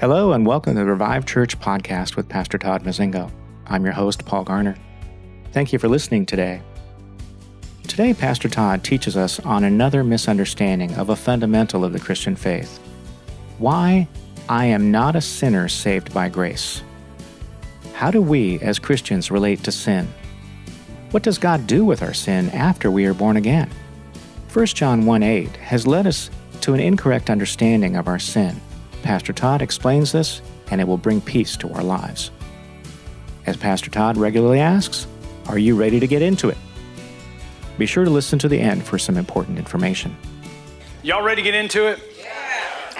Hello, and welcome to the Revive Church podcast with Pastor Todd Mazingo. I'm your host, Paul Garner. Thank you for listening today. Today, Pastor Todd teaches us on another misunderstanding of a fundamental of the Christian faith why I am not a sinner saved by grace. How do we, as Christians, relate to sin? What does God do with our sin after we are born again? 1 John 1 8 has led us to an incorrect understanding of our sin Pastor Todd explains this, and it will bring peace to our lives. As Pastor Todd regularly asks, are you ready to get into it? Be sure to listen to the end for some important information. Y'all ready to get into it?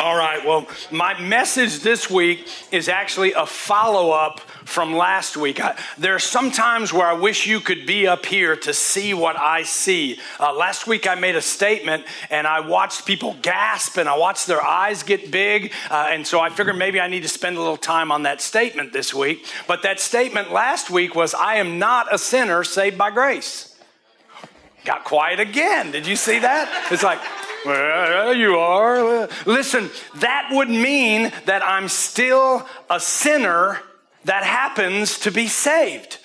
All right, well, my message this week is actually a follow up from last week. I, there are some times where I wish you could be up here to see what I see. Uh, last week I made a statement and I watched people gasp and I watched their eyes get big. Uh, and so I figured maybe I need to spend a little time on that statement this week. But that statement last week was I am not a sinner saved by grace. Got quiet again. Did you see that? It's like, well, you are. Listen, that would mean that I'm still a sinner that happens to be saved.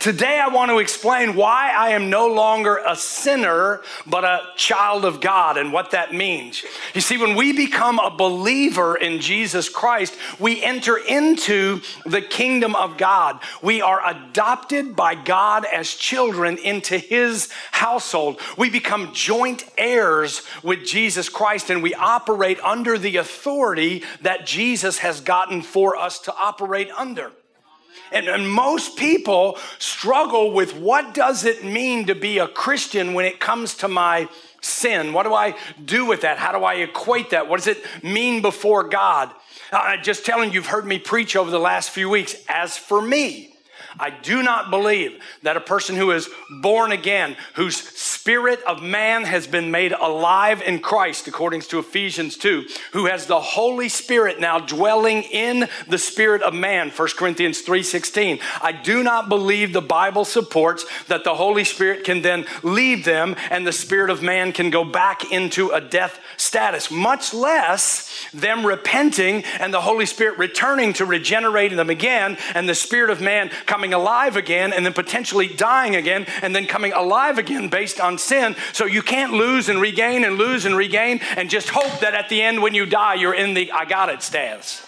Today, I want to explain why I am no longer a sinner, but a child of God and what that means. You see, when we become a believer in Jesus Christ, we enter into the kingdom of God. We are adopted by God as children into his household. We become joint heirs with Jesus Christ and we operate under the authority that Jesus has gotten for us to operate under. And, and, most people struggle with what does it mean to be a Christian when it comes to my sin? What do I do with that? How do I equate that? What does it mean before God? Uh, just telling you, you've heard me preach over the last few weeks. As for me, I do not believe that a person who is born again, whose spirit of man has been made alive in Christ, according to Ephesians 2, who has the Holy Spirit now dwelling in the spirit of man, 1 Corinthians 3.16. I do not believe the Bible supports that the Holy Spirit can then leave them and the spirit of man can go back into a death status, much less them repenting and the Holy Spirit returning to regenerating them again and the spirit of man coming coming alive again and then potentially dying again and then coming alive again based on sin. So you can't lose and regain and lose and regain and just hope that at the end when you die, you're in the I got it stance.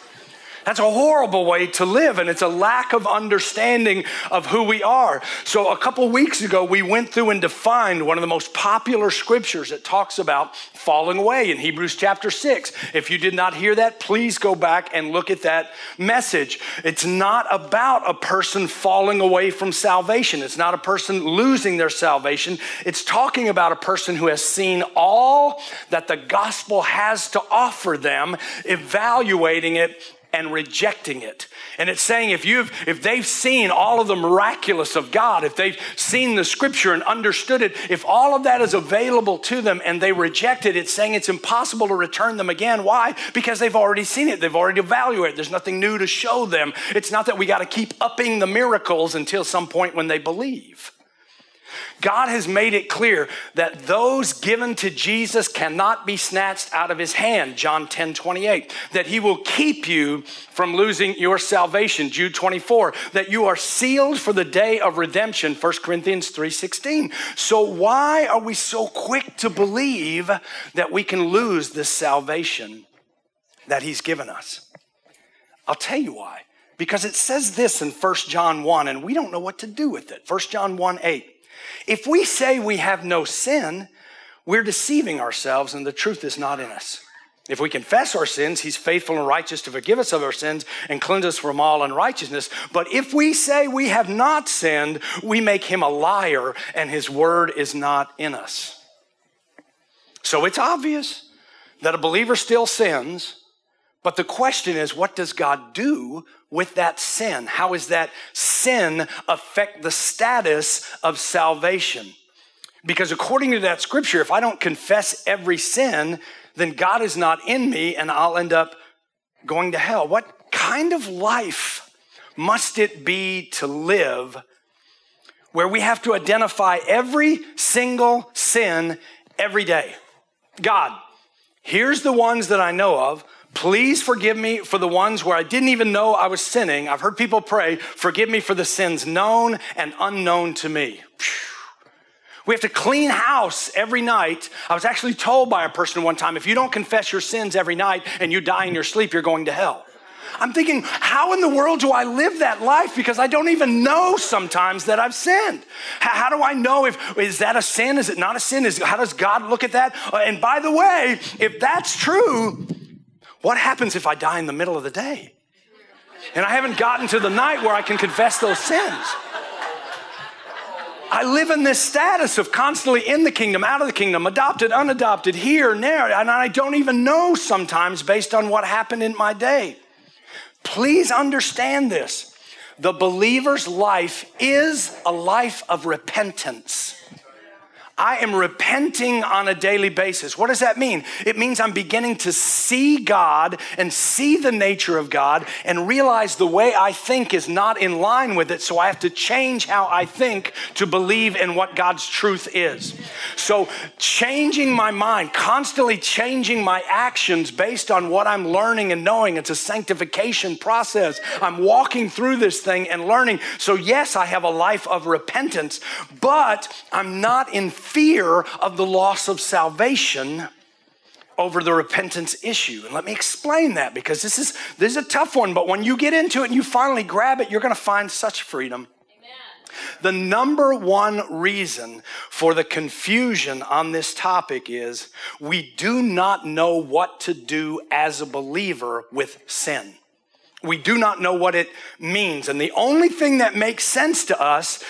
That's a horrible way to live, and it's a lack of understanding of who we are. So, a couple weeks ago, we went through and defined one of the most popular scriptures that talks about falling away in Hebrews chapter 6. If you did not hear that, please go back and look at that message. It's not about a person falling away from salvation, it's not a person losing their salvation. It's talking about a person who has seen all that the gospel has to offer them, evaluating it and rejecting it. And it's saying if you've if they've seen all of the miraculous of God, if they've seen the scripture and understood it, if all of that is available to them and they reject it, it's saying it's impossible to return them again. Why? Because they've already seen it. They've already evaluated. There's nothing new to show them. It's not that we got to keep upping the miracles until some point when they believe. God has made it clear that those given to Jesus cannot be snatched out of his hand, John 10 28. That he will keep you from losing your salvation, Jude 24. That you are sealed for the day of redemption, 1 Corinthians 3 16. So, why are we so quick to believe that we can lose this salvation that he's given us? I'll tell you why. Because it says this in 1 John 1, and we don't know what to do with it. 1 John 1 8. If we say we have no sin, we're deceiving ourselves and the truth is not in us. If we confess our sins, he's faithful and righteous to forgive us of our sins and cleanse us from all unrighteousness. But if we say we have not sinned, we make him a liar and his word is not in us. So it's obvious that a believer still sins, but the question is, what does God do with that sin? How does that sin affect the status of salvation? Because according to that scripture, if I don't confess every sin, then God is not in me and I'll end up going to hell. What kind of life must it be to live where we have to identify every single sin every day? God, here's the ones that I know of Please forgive me for the ones where I didn't even know I was sinning. I've heard people pray, forgive me for the sins known and unknown to me. We have to clean house every night. I was actually told by a person one time if you don't confess your sins every night and you die in your sleep, you're going to hell. I'm thinking, how in the world do I live that life? Because I don't even know sometimes that I've sinned. How, do I know if is that a sin? Is it not a sin? Is, how does God look at that? Uh, and by the way, if that's true, what happens if I die in the middle of the day? And I haven't gotten to the night where I can confess those sins. I live in this status of constantly in the kingdom, out of the kingdom, adopted, unadopted, here there, and I don't even know sometimes based on what happened in my day. Please understand this. The believer's life is a life of repentance. I am repenting on a daily basis. What does that mean? It means I'm beginning to see God and see the nature of God and realize the way I think is not in line with it. So I have to change how I think to believe in what God's truth is. So changing my mind, constantly changing my actions based on what I'm learning and knowing. It's a sanctification process. I'm walking through this thing and learning. So, yes, I have a life of repentance, but I'm not in fear of the loss of salvation over the repentance issue. And let me explain that because this is this is a tough one, but when you get into it and you finally grab it, you're going to find such freedom. The number one reason for the confusion on this topic is we do not know what to do as a believer with sin. We do not know what it means. And the only thing that makes sense to us,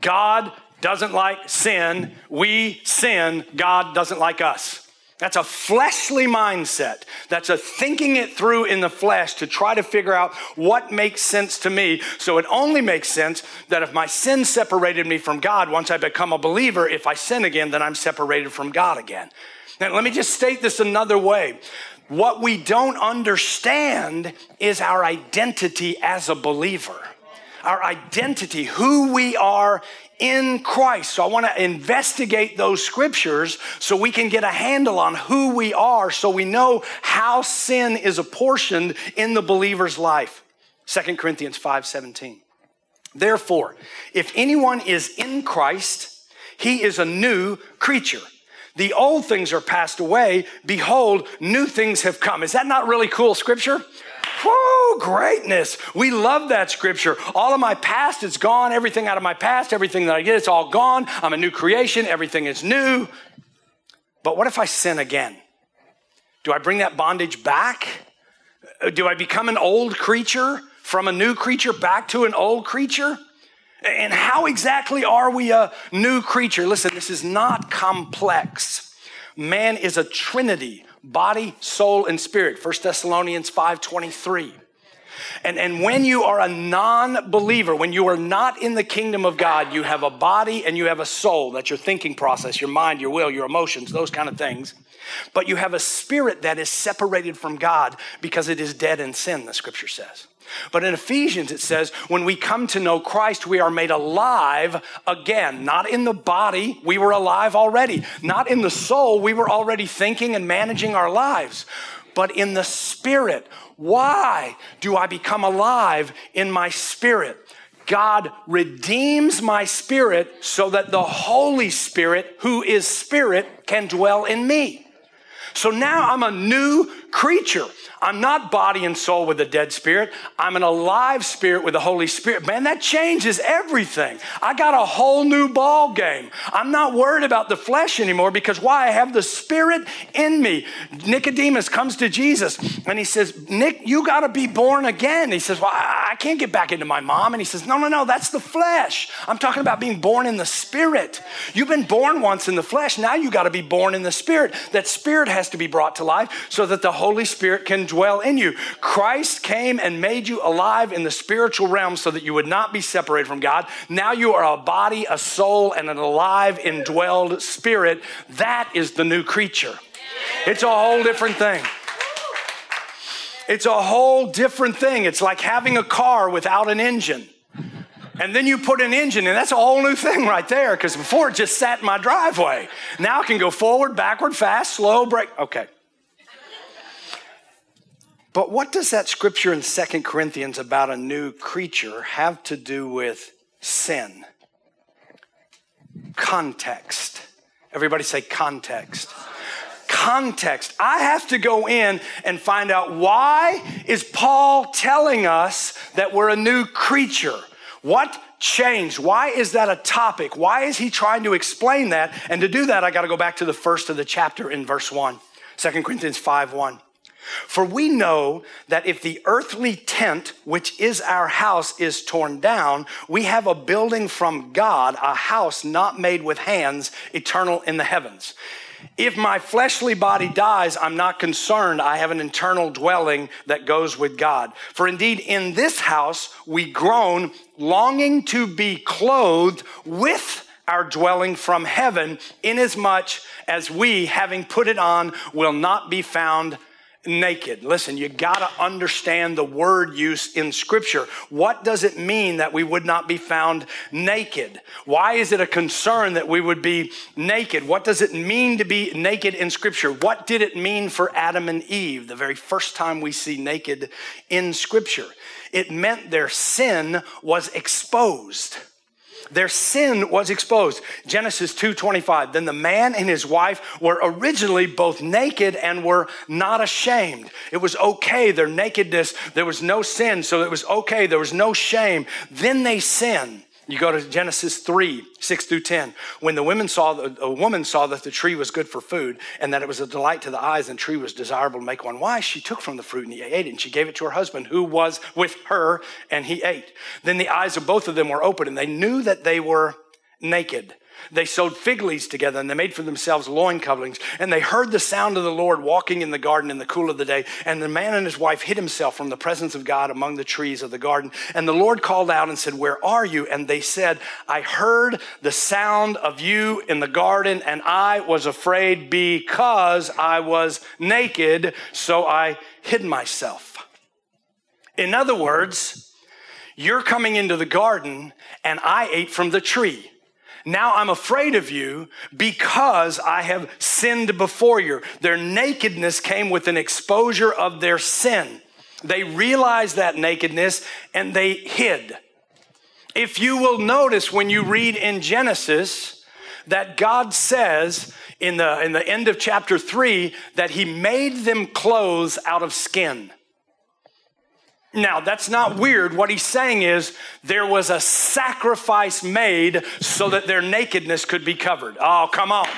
God doesn't like sin. We sin. God doesn't like us. That's a fleshly mindset. That's a thinking it through in the flesh to try to figure out what makes sense to me. So it only makes sense that if my sin separated me from God, once I become a believer, if I sin again, then I'm separated from God again. Now, let me just state this another way. What we don't understand is our identity as a believer our identity, who we are in Christ. So I want to investigate those scriptures so we can get a handle on who we are so we know how sin is apportioned in the believer's life. 2 Corinthians 5:17. Therefore, if anyone is in Christ, he is a new creature. The old things are passed away. Behold, new things have come. Is that not really cool scripture? Whoa, greatness. We love that scripture. All of my past is gone. Everything out of my past, everything that I get, it's all gone. I'm a new creation. Everything is new. But what if I sin again? Do I bring that bondage back? Do I become an old creature from a new creature back to an old creature? And how exactly are we a new creature? Listen, this is not complex. Man is a trinity body, soul, and spirit. 1 Thessalonians 5:23. And, and when you are a non believer, when you are not in the kingdom of God, you have a body and you have a soul. That's your thinking process, your mind, your will, your emotions, those kind of things. But you have a spirit that is separated from God because it is dead in sin, the scripture says. But in Ephesians, it says, when we come to know Christ, we are made alive again. Not in the body, we were alive already. Not in the soul, we were already thinking and managing our lives. But in the spirit. Why do I become alive in my spirit? God redeems my spirit so that the Holy Spirit, who is spirit, can dwell in me. So now I'm a new creature. I'm not body and soul with a dead spirit. I'm an alive spirit with the Holy Spirit. Man, that changes everything. I got a whole new ball game. I'm not worried about the flesh anymore because why? I have the spirit in me. Nicodemus comes to Jesus and he says, Nick, you got to be born again. He says, Well, I can't get back into my mom. And he says, No, no, no, that's the flesh. I'm talking about being born in the spirit. You've been born once in the flesh. Now you got to be born in the spirit. That spirit has to be brought to life so that the Holy Spirit can dwell in you. Christ came and made you alive in the spiritual realm so that you would not be separated from God. Now you are a body, a soul, and an alive, indwelled spirit. That is the new creature. It's a whole different thing. It's a whole different thing. It's like having a car without an engine. And then you put an engine in, that's a whole new thing right there, because before it just sat in my driveway. Now it can go forward, backward, fast, slow, brake. Okay. But what does that scripture in Second Corinthians about a new creature have to do with sin? Context. Everybody say context. Context. I have to go in and find out why is Paul telling us that we're a new creature? What changed? Why is that a topic? Why is he trying to explain that? And to do that, I got to go back to the first of the chapter in verse 1, 2 Corinthians 5 1. For we know that if the earthly tent, which is our house, is torn down, we have a building from God, a house not made with hands, eternal in the heavens. If my fleshly body dies, I'm not concerned. I have an internal dwelling that goes with God. For indeed, in this house we groan, longing to be clothed with our dwelling from heaven, inasmuch as we, having put it on, will not be found naked. Listen, you got to understand the word use in scripture. What does it mean that we would not be found naked? Why is it a concern that we would be naked? What does it mean to be naked in scripture? What did it mean for Adam and Eve the very first time we see naked in scripture? It meant their sin was exposed. Their sin was exposed. Genesis 2:25. Then the man and his wife were originally both naked and were not ashamed. It was okay their nakedness, there was no sin, so it was okay, there was no shame. Then they sinned. You go to Genesis 3, 6 through 10. When the women saw, a woman saw that the tree was good for food and that it was a delight to the eyes and tree was desirable to make one wise, she took from the fruit and he ate it and she gave it to her husband who was with her and he ate. Then the eyes of both of them were open and they knew that they were naked. They sewed fig leaves together and they made for themselves loin coverings. And they heard the sound of the Lord walking in the garden in the cool of the day. And the man and his wife hid himself from the presence of God among the trees of the garden. And the Lord called out and said, Where are you? And they said, I heard the sound of you in the garden and I was afraid because I was naked. So I hid myself. In other words, you're coming into the garden and I ate from the tree. Now I'm afraid of you because I have sinned before you. Their nakedness came with an exposure of their sin. They realized that nakedness and they hid. If you will notice when you read in Genesis that God says in the, in the end of chapter three that he made them clothes out of skin. Now, that's not weird. What he's saying is there was a sacrifice made so that their nakedness could be covered. Oh, come on.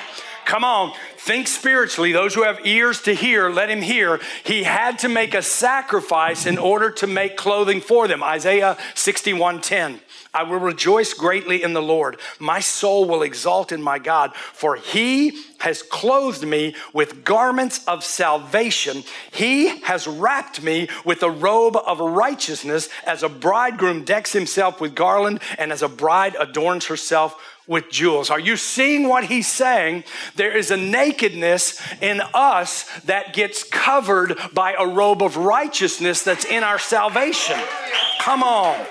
Come on. Think spiritually. Those who have ears to hear, let him hear. He had to make a sacrifice in order to make clothing for them. Isaiah 61 10. I will rejoice greatly in the Lord. My soul will exalt in my God, for he has clothed me with garments of salvation. He has wrapped me with a robe of righteousness as a bridegroom decks himself with garland and as a bride adorns herself with jewels. Are you seeing what he's saying? There is a nakedness in us that gets covered by a robe of righteousness that's in our salvation. Come on.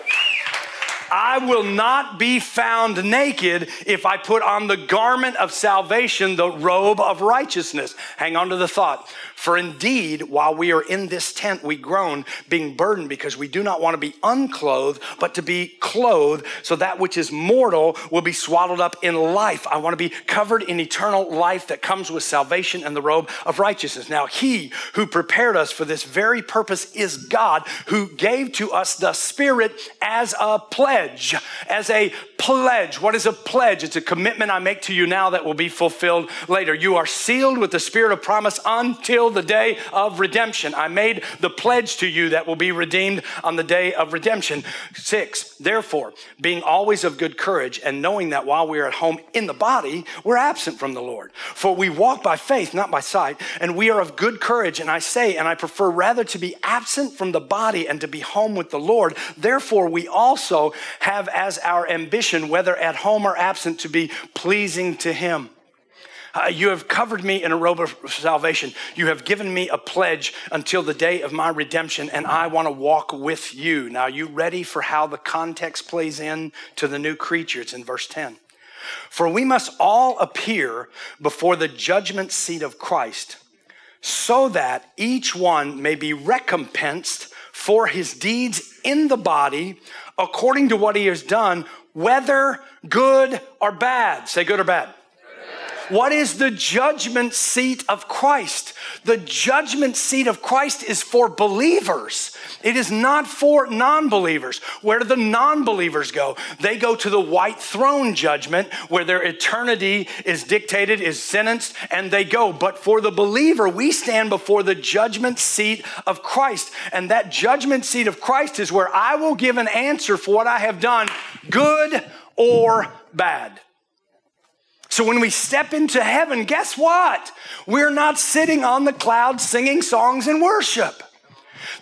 I will not be found naked if I put on the garment of salvation, the robe of righteousness. Hang on to the thought. For indeed, while we are in this tent, we groan, being burdened because we do not want to be unclothed, but to be clothed, so that which is mortal will be swallowed up in life. I want to be covered in eternal life that comes with salvation and the robe of righteousness. Now, He who prepared us for this very purpose is God, who gave to us the Spirit as a pledge. As a pledge. What is a pledge? It's a commitment I make to you now that will be fulfilled later. You are sealed with the Spirit of promise until the day of redemption. I made the pledge to you that will be redeemed on the day of redemption. Six, therefore, being always of good courage and knowing that while we are at home in the body, we're absent from the Lord. For we walk by faith, not by sight, and we are of good courage. And I say, and I prefer rather to be absent from the body and to be home with the Lord. Therefore, we also have as our ambition, whether at home or absent, to be pleasing to Him. Uh, you have covered me in a robe of salvation. You have given me a pledge until the day of my redemption, and I want to walk with you. Now, you ready for how the context plays in to the new creature? It's in verse 10. For we must all appear before the judgment seat of Christ, so that each one may be recompensed for his deeds in the body according to what he has done, whether good or bad. Say good or bad. What is the judgment seat of Christ? The judgment seat of Christ is for believers. It is not for non believers. Where do the non believers go? They go to the white throne judgment where their eternity is dictated, is sentenced, and they go. But for the believer, we stand before the judgment seat of Christ. And that judgment seat of Christ is where I will give an answer for what I have done, good or bad. So when we step into heaven, guess what? We're not sitting on the clouds singing songs and worship.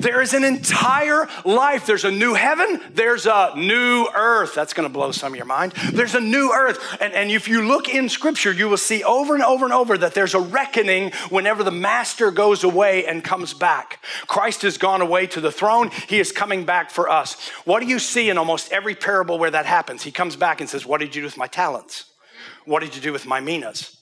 There is an entire life. There's a new heaven. There's a new earth. That's going to blow some of your mind. There's a new earth. And, and if you look in scripture, you will see over and over and over that there's a reckoning whenever the master goes away and comes back. Christ has gone away to the throne. He is coming back for us. What do you see in almost every parable where that happens? He comes back and says, What did you do with my talents? What did you do with my minas?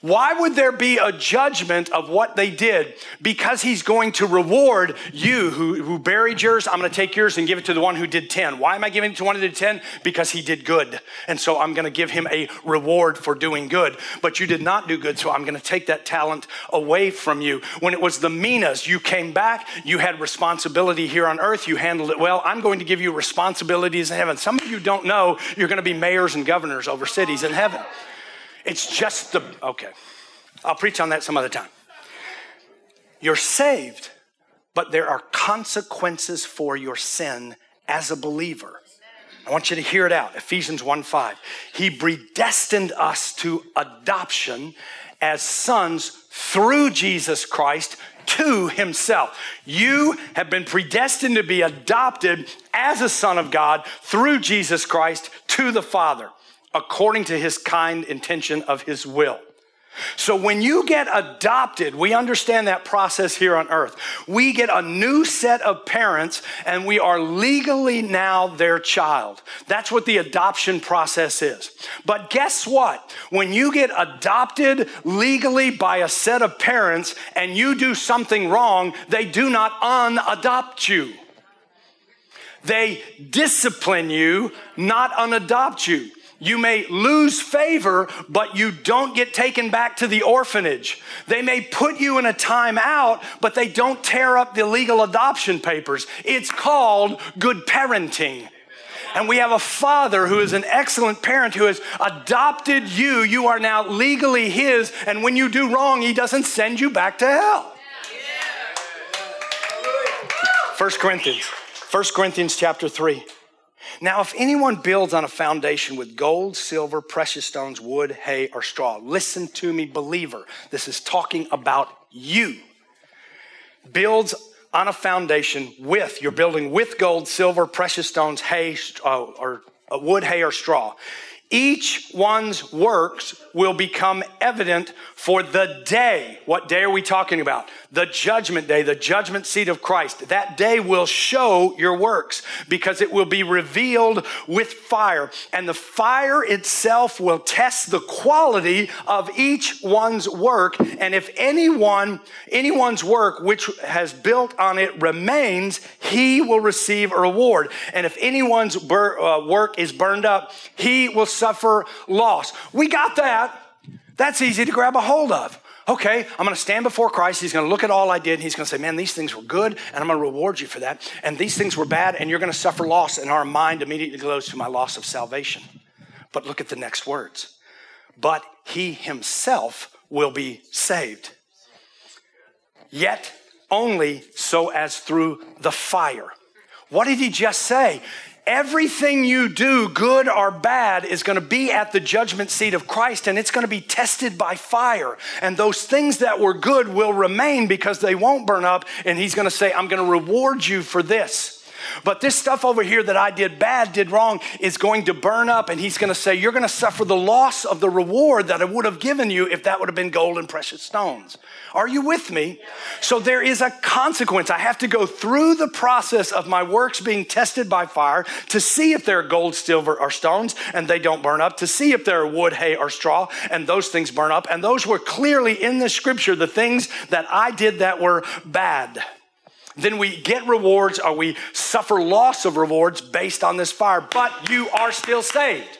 Why would there be a judgment of what they did? Because he's going to reward you who, who buried yours. I'm going to take yours and give it to the one who did 10. Why am I giving it to one who did 10? Because he did good. And so I'm going to give him a reward for doing good. But you did not do good, so I'm going to take that talent away from you. When it was the minas, you came back, you had responsibility here on earth, you handled it well. I'm going to give you responsibilities in heaven. Some of you don't know you're going to be mayors and governors over cities in heaven. It's just the, okay. I'll preach on that some other time. You're saved, but there are consequences for your sin as a believer. I want you to hear it out. Ephesians 1 5. He predestined us to adoption as sons through Jesus Christ to himself. You have been predestined to be adopted as a son of God through Jesus Christ to the Father according to his kind intention of his will. So when you get adopted, we understand that process here on earth. We get a new set of parents and we are legally now their child. That's what the adoption process is. But guess what? When you get adopted legally by a set of parents and you do something wrong, they do not unadopt you. They discipline you, not unadopt you. You may lose favor, but you don't get taken back to the orphanage. They may put you in a timeout, but they don't tear up the legal adoption papers. It's called good parenting. And we have a father who is an excellent parent who has adopted you. You are now legally his. And when you do wrong, he doesn't send you back to hell. First Corinthians. First Corinthians chapter 3. Now, if anyone builds on a foundation with gold, silver, precious stones, wood, hay, or straw, listen to me, believer. This is talking about you. Builds on a foundation with, you're building with gold, silver, precious stones, hay, uh, or uh, wood, hay, or straw. Each one's works will become evident for the day. What day are we talking about? The judgment day, the judgment seat of Christ. That day will show your works because it will be revealed with fire. And the fire itself will test the quality of each one's work. And if anyone, anyone's work which has built on it remains, he will receive a reward. And if anyone's bur- uh, work is burned up, he will suffer loss. We got that. That's easy to grab a hold of. Okay, I'm going to stand before Christ. He's going to look at all I did. And he's going to say, Man, these things were good, and I'm going to reward you for that. And these things were bad, and you're going to suffer loss. And our mind immediately goes to my loss of salvation. But look at the next words. But he himself will be saved. Yet only so as through the fire. What did he just say? Everything you do, good or bad, is going to be at the judgment seat of Christ and it's going to be tested by fire. And those things that were good will remain because they won't burn up. And He's going to say, I'm going to reward you for this. But this stuff over here that I did bad, did wrong, is going to burn up. And he's going to say, You're going to suffer the loss of the reward that I would have given you if that would have been gold and precious stones. Are you with me? So there is a consequence. I have to go through the process of my works being tested by fire to see if they're gold, silver, or stones and they don't burn up, to see if they're wood, hay, or straw and those things burn up. And those were clearly in the scripture the things that I did that were bad. Then we get rewards or we suffer loss of rewards based on this fire, but you are still saved.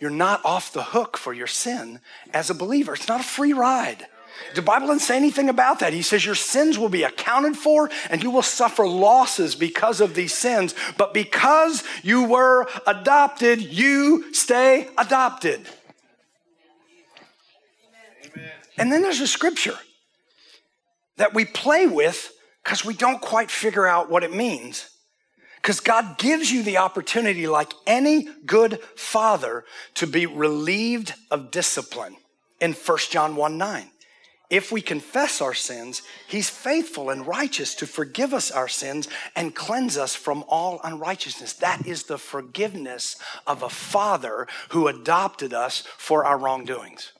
You're not off the hook for your sin as a believer. It's not a free ride. The Bible doesn't say anything about that. He says your sins will be accounted for and you will suffer losses because of these sins. But because you were adopted, you stay adopted. And then there's a scripture that we play with because we don't quite figure out what it means. Because God gives you the opportunity, like any good father, to be relieved of discipline in 1 John 1 9. If we confess our sins, he's faithful and righteous to forgive us our sins and cleanse us from all unrighteousness. That is the forgiveness of a father who adopted us for our wrongdoings.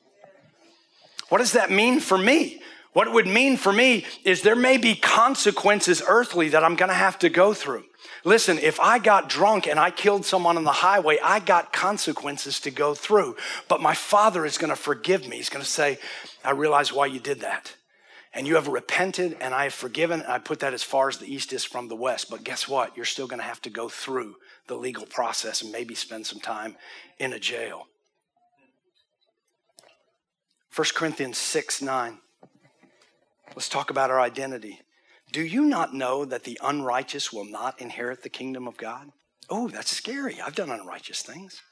What does that mean for me? What it would mean for me is there may be consequences earthly that I'm going to have to go through. Listen, if I got drunk and I killed someone on the highway, I got consequences to go through. But my father is going to forgive me. He's going to say, I realize why you did that. And you have repented and I have forgiven. I put that as far as the east is from the west. But guess what? You're still going to have to go through the legal process and maybe spend some time in a jail. 1 Corinthians 6 9. Let's talk about our identity. Do you not know that the unrighteous will not inherit the kingdom of God? Oh, that's scary. I've done unrighteous things.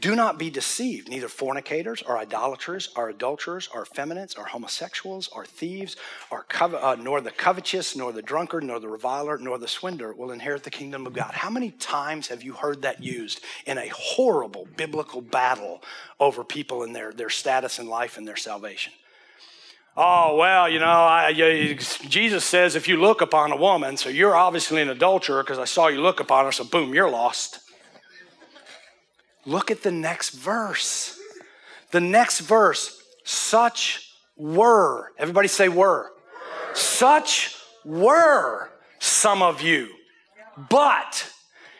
Do not be deceived. Neither fornicators or idolaters or adulterers or effeminates or homosexuals or thieves or cov- uh, nor the covetous nor the drunkard nor the reviler nor the swindler will inherit the kingdom of God. How many times have you heard that used in a horrible biblical battle over people and their, their status in life and their salvation? Oh, well, you know, I, you, Jesus says if you look upon a woman, so you're obviously an adulterer because I saw you look upon her, so boom, you're lost. Look at the next verse. The next verse, such were, everybody say were. Such were some of you, but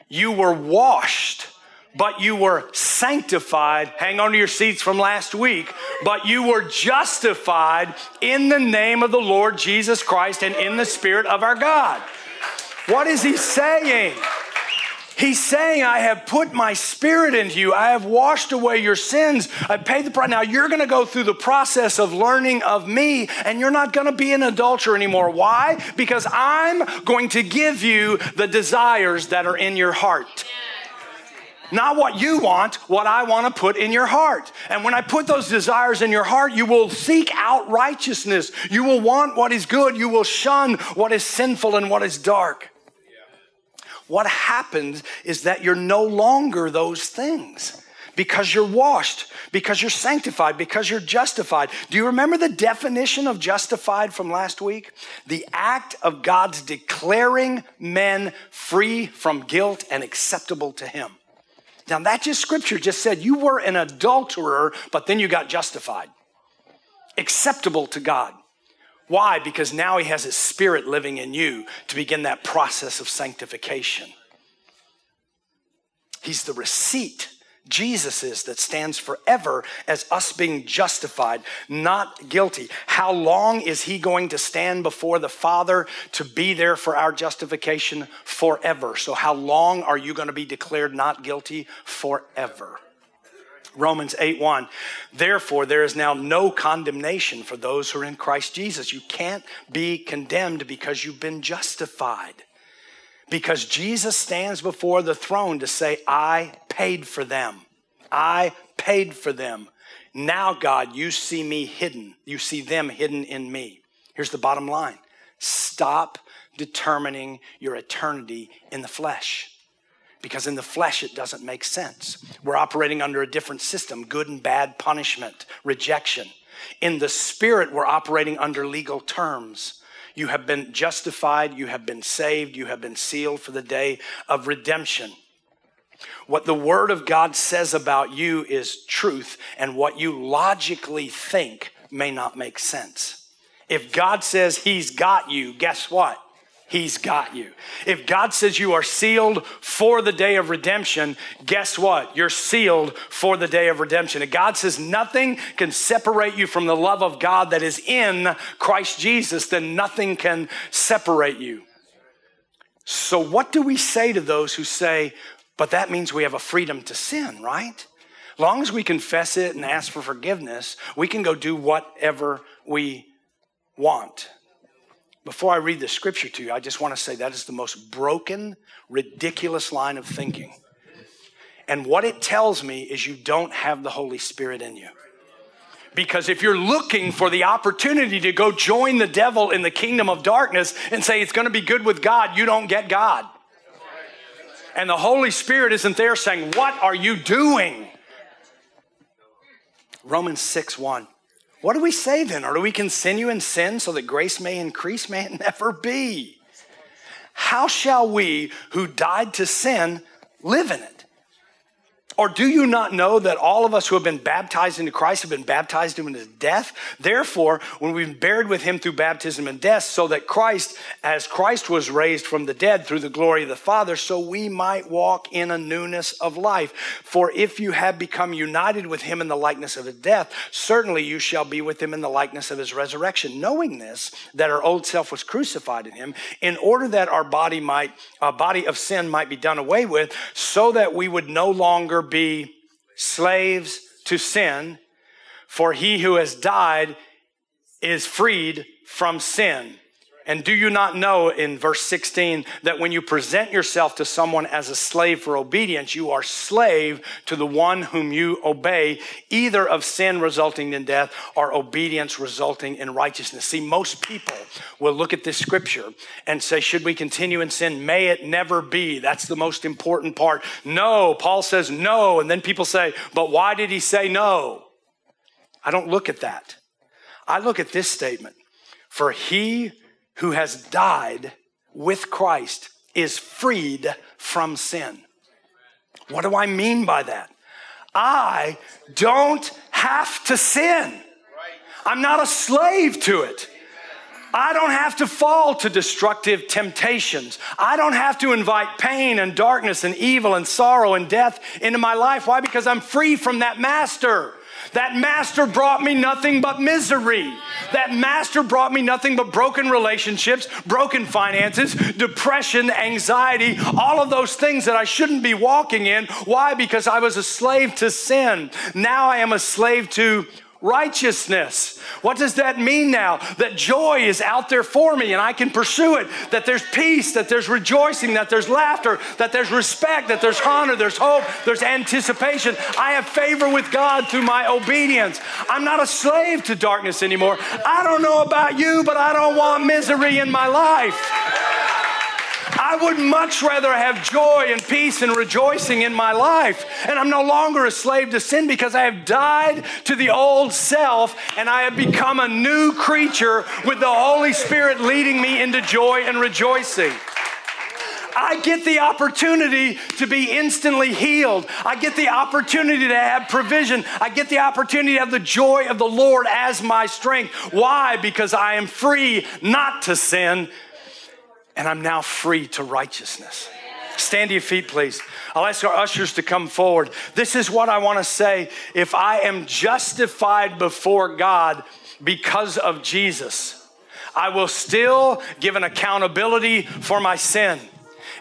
you were washed but you were sanctified. Hang on to your seats from last week. But you were justified in the name of the Lord Jesus Christ and in the Spirit of our God. What is he saying? He's saying, I have put my spirit into you. I have washed away your sins. I paid the price. Now you're going to go through the process of learning of me, and you're not going to be an adulterer anymore. Why? Because I'm going to give you the desires that are in your heart. Not what you want, what I want to put in your heart. And when I put those desires in your heart, you will seek out righteousness. You will want what is good. You will shun what is sinful and what is dark. What happens is that you're no longer those things because you're washed, because you're sanctified, because you're justified. Do you remember the definition of justified from last week? The act of God's declaring men free from guilt and acceptable to Him. Now, that just scripture just said you were an adulterer, but then you got justified, acceptable to God. Why? Because now He has His Spirit living in you to begin that process of sanctification. He's the receipt Jesus is that stands forever as us being justified, not guilty. How long is he going to stand before the Father to be there for our justification? Forever. So, how long are you going to be declared not guilty? Forever. Romans 8 1. Therefore, there is now no condemnation for those who are in Christ Jesus. You can't be condemned because you've been justified. Because Jesus stands before the throne to say, I paid for them. I paid for them. Now, God, you see me hidden. You see them hidden in me. Here's the bottom line stop determining your eternity in the flesh. Because in the flesh, it doesn't make sense. We're operating under a different system good and bad punishment, rejection. In the spirit, we're operating under legal terms You have been justified, you have been saved, you have been sealed for the day of redemption. What the Word of God says about you is truth, and what you logically think may not make sense. If God says He's got you, guess what? He's got you. If God says you are sealed for the day of redemption, guess what? You're sealed for the day of redemption. If God says nothing can separate you from the love of God that is in Christ Jesus, then nothing can separate you. So, what do we say to those who say, but that means we have a freedom to sin, right? Long as we confess it and ask for forgiveness, we can go do whatever we want. Before I read the scripture to you, I just want to say that is the most broken, ridiculous line of thinking. And what it tells me is you don't have the Holy Spirit in you. Because if you're looking for the opportunity to go join the devil in the kingdom of darkness and say it's going to be good with God, you don't get God. And the Holy Spirit isn't there saying, What are you doing? Romans 6 1. What do we say then? Or do we continue in sin so that grace may increase? May it never be. How shall we who died to sin live in it? Or do you not know that all of us who have been baptized into Christ have been baptized into his death? Therefore, when we've buried with him through baptism and death, so that Christ, as Christ was raised from the dead through the glory of the Father, so we might walk in a newness of life. For if you have become united with him in the likeness of his death, certainly you shall be with him in the likeness of his resurrection, knowing this, that our old self was crucified in him, in order that our body might, a body of sin might be done away with, so that we would no longer be slaves to sin, for he who has died is freed from sin. And do you not know in verse 16 that when you present yourself to someone as a slave for obedience, you are slave to the one whom you obey, either of sin resulting in death or obedience resulting in righteousness? See, most people will look at this scripture and say, Should we continue in sin? May it never be. That's the most important part. No, Paul says no. And then people say, But why did he say no? I don't look at that. I look at this statement. For he who has died with Christ is freed from sin. What do I mean by that? I don't have to sin. I'm not a slave to it. I don't have to fall to destructive temptations. I don't have to invite pain and darkness and evil and sorrow and death into my life. Why? Because I'm free from that master. That master brought me nothing but misery. That master brought me nothing but broken relationships, broken finances, depression, anxiety, all of those things that I shouldn't be walking in. Why? Because I was a slave to sin. Now I am a slave to righteousness. What does that mean now? That joy is out there for me and I can pursue it. That there's peace, that there's rejoicing, that there's laughter, that there's respect, that there's honor, there's hope, there's anticipation. I have favor with God through my obedience. I'm not a slave to darkness anymore. I don't know about you, but I don't want misery in my life. I would much rather have joy and peace and rejoicing in my life. And I'm no longer a slave to sin because I have died to the old self and I have become a new creature with the Holy Spirit leading me into joy and rejoicing. I get the opportunity to be instantly healed. I get the opportunity to have provision. I get the opportunity to have the joy of the Lord as my strength. Why? Because I am free not to sin and I'm now free to righteousness. Stand to your feet, please. I'll ask our ushers to come forward. This is what I want to say. If I am justified before God because of Jesus, I will still give an accountability for my sin.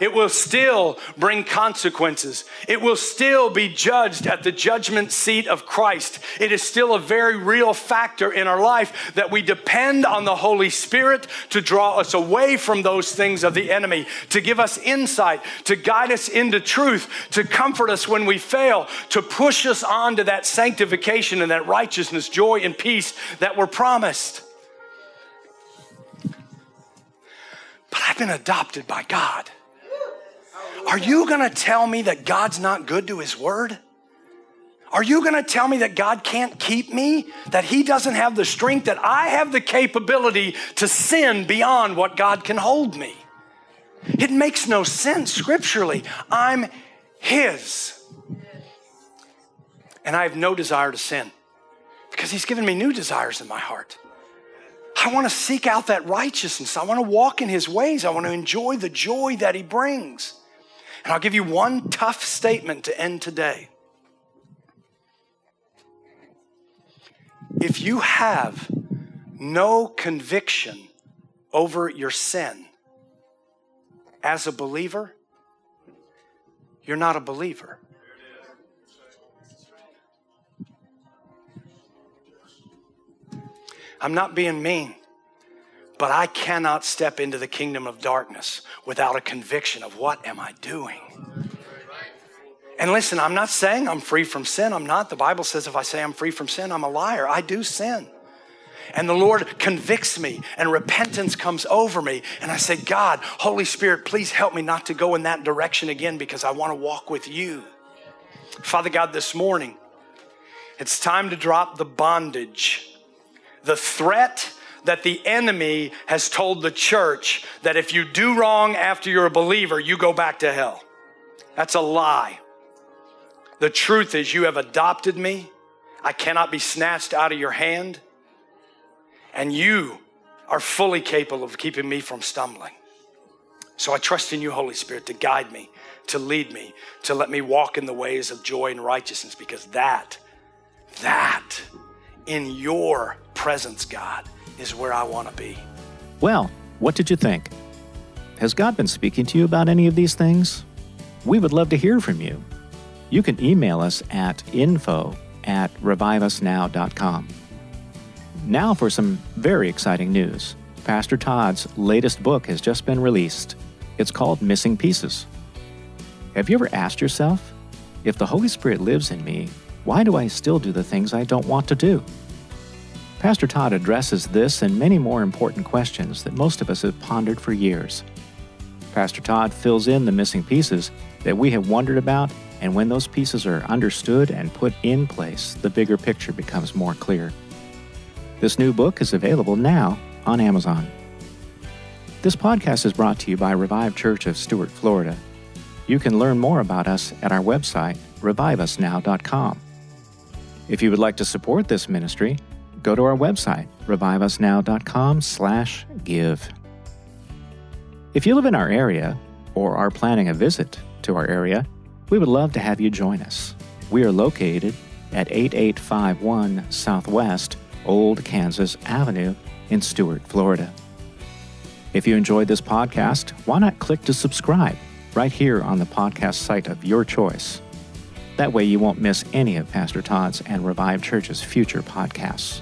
It will still bring consequences. It will still be judged at the judgment seat of Christ. It is still a very real factor in our life that we depend on the Holy Spirit to draw us away from those things of the enemy, to give us insight, to guide us into truth, to comfort us when we fail, to push us on to that sanctification and that righteousness, joy, and peace that were promised. But I've been adopted by God. Are you going to tell me that God's not good to his word? Are you going to tell me that God can't keep me? That He doesn't have the strength, that I have the capability to sin beyond what God can hold me? It makes no sense scripturally. I'm His. And I have no desire to sin because He's given me new desires in my heart. I want to seek out that righteousness. I want to walk in His ways. I want to enjoy the joy that He brings. And I'll give you one tough statement to end today. If you have no conviction over your sin as a believer, you're not a believer. I'm not being mean, but I cannot step into the kingdom of darkness without a conviction of what am I doing? And listen, I'm not saying I'm free from sin. I'm not. The Bible says if I say I'm free from sin, I'm a liar. I do sin. And the Lord convicts me, and repentance comes over me. And I say, God, Holy Spirit, please help me not to go in that direction again because I want to walk with you. Father God, this morning, it's time to drop the bondage, the threat that the enemy has told the church that if you do wrong after you're a believer, you go back to hell. That's a lie. The truth is, you have adopted me. I cannot be snatched out of your hand. And you are fully capable of keeping me from stumbling. So I trust in you, Holy Spirit, to guide me, to lead me, to let me walk in the ways of joy and righteousness, because that, that in your presence, God, is where I want to be. Well, what did you think? Has God been speaking to you about any of these things? We would love to hear from you you can email us at info at reviveusnow.com. Now for some very exciting news. Pastor Todd's latest book has just been released. It's called Missing Pieces. Have you ever asked yourself, if the Holy Spirit lives in me, why do I still do the things I don't want to do? Pastor Todd addresses this and many more important questions that most of us have pondered for years. Pastor Todd fills in the missing pieces that we have wondered about and when those pieces are understood and put in place, the bigger picture becomes more clear. This new book is available now on Amazon. This podcast is brought to you by Revive Church of Stuart, Florida. You can learn more about us at our website, reviveusnow.com. If you would like to support this ministry, go to our website, reviveusnow.com slash give. If you live in our area or are planning a visit to our area, we would love to have you join us. We are located at 8851 Southwest Old Kansas Avenue in Stuart, Florida. If you enjoyed this podcast, why not click to subscribe right here on the podcast site of your choice? That way you won't miss any of Pastor Todd's and Revive Church's future podcasts.